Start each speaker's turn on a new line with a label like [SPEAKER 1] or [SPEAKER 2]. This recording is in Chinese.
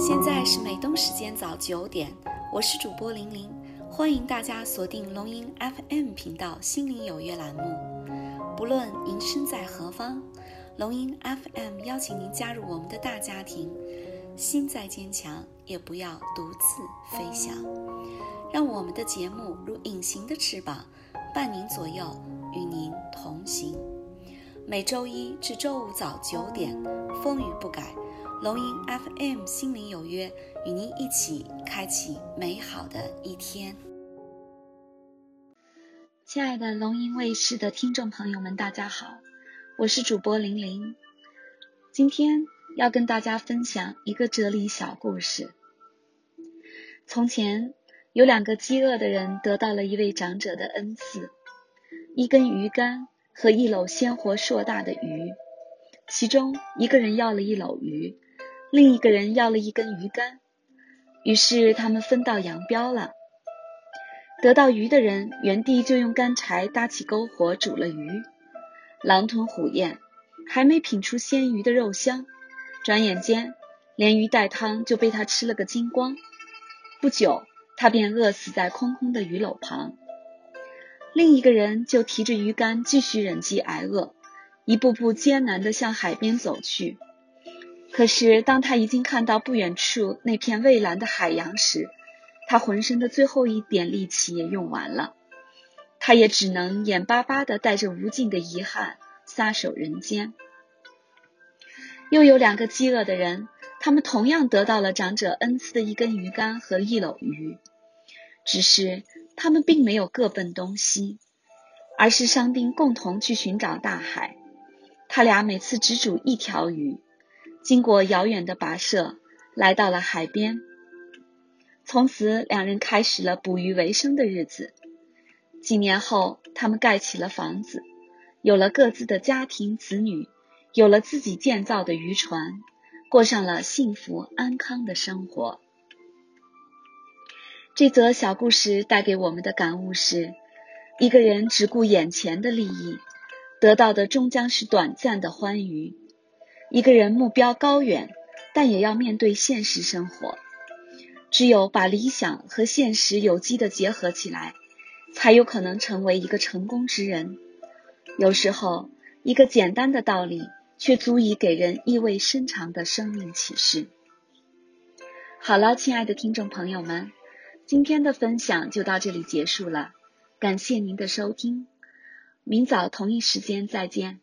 [SPEAKER 1] 现在是美东时间早九点，我是主播玲玲，欢迎大家锁定龙吟 FM 频道《心灵有约》栏目。不论您身在何方，龙吟 FM 邀请您加入我们的大家庭。心再坚强，也不要独自飞翔。让我们的节目如隐形的翅膀，伴您左右，与您同行。每周一至周五早九点，风雨不改。龙吟 FM 心灵有约，与您一起开启美好的一天。亲爱的龙吟卫视的听众朋友们，大家好，我是主播玲玲。今天要跟大家分享一个哲理小故事。从前有两个饥饿的人得到了一位长者的恩赐：一根鱼竿和一篓鲜活硕大的鱼。其中一个人要了一篓鱼。另一个人要了一根鱼竿，于是他们分道扬镳了。得到鱼的人原地就用干柴搭起篝火煮了鱼，狼吞虎咽，还没品出鲜鱼的肉香，转眼间连鱼带汤就被他吃了个精光。不久，他便饿死在空空的鱼篓旁。另一个人就提着鱼竿继续忍饥挨饿，一步步艰难地向海边走去。可是，当他已经看到不远处那片蔚蓝的海洋时，他浑身的最后一点力气也用完了，他也只能眼巴巴的带着无尽的遗憾撒手人间。又有两个饥饿的人，他们同样得到了长者恩赐的一根鱼竿和一篓鱼，只是他们并没有各奔东西，而是商定共同去寻找大海。他俩每次只煮一条鱼。经过遥远的跋涉，来到了海边。从此，两人开始了捕鱼为生的日子。几年后，他们盖起了房子，有了各自的家庭、子女，有了自己建造的渔船，过上了幸福安康的生活。这则小故事带给我们的感悟是：一个人只顾眼前的利益，得到的终将是短暂的欢愉。一个人目标高远，但也要面对现实生活。只有把理想和现实有机的结合起来，才有可能成为一个成功之人。有时候，一个简单的道理，却足以给人意味深长的生命启示。好了，亲爱的听众朋友们，今天的分享就到这里结束了，感谢您的收听，明早同一时间再见。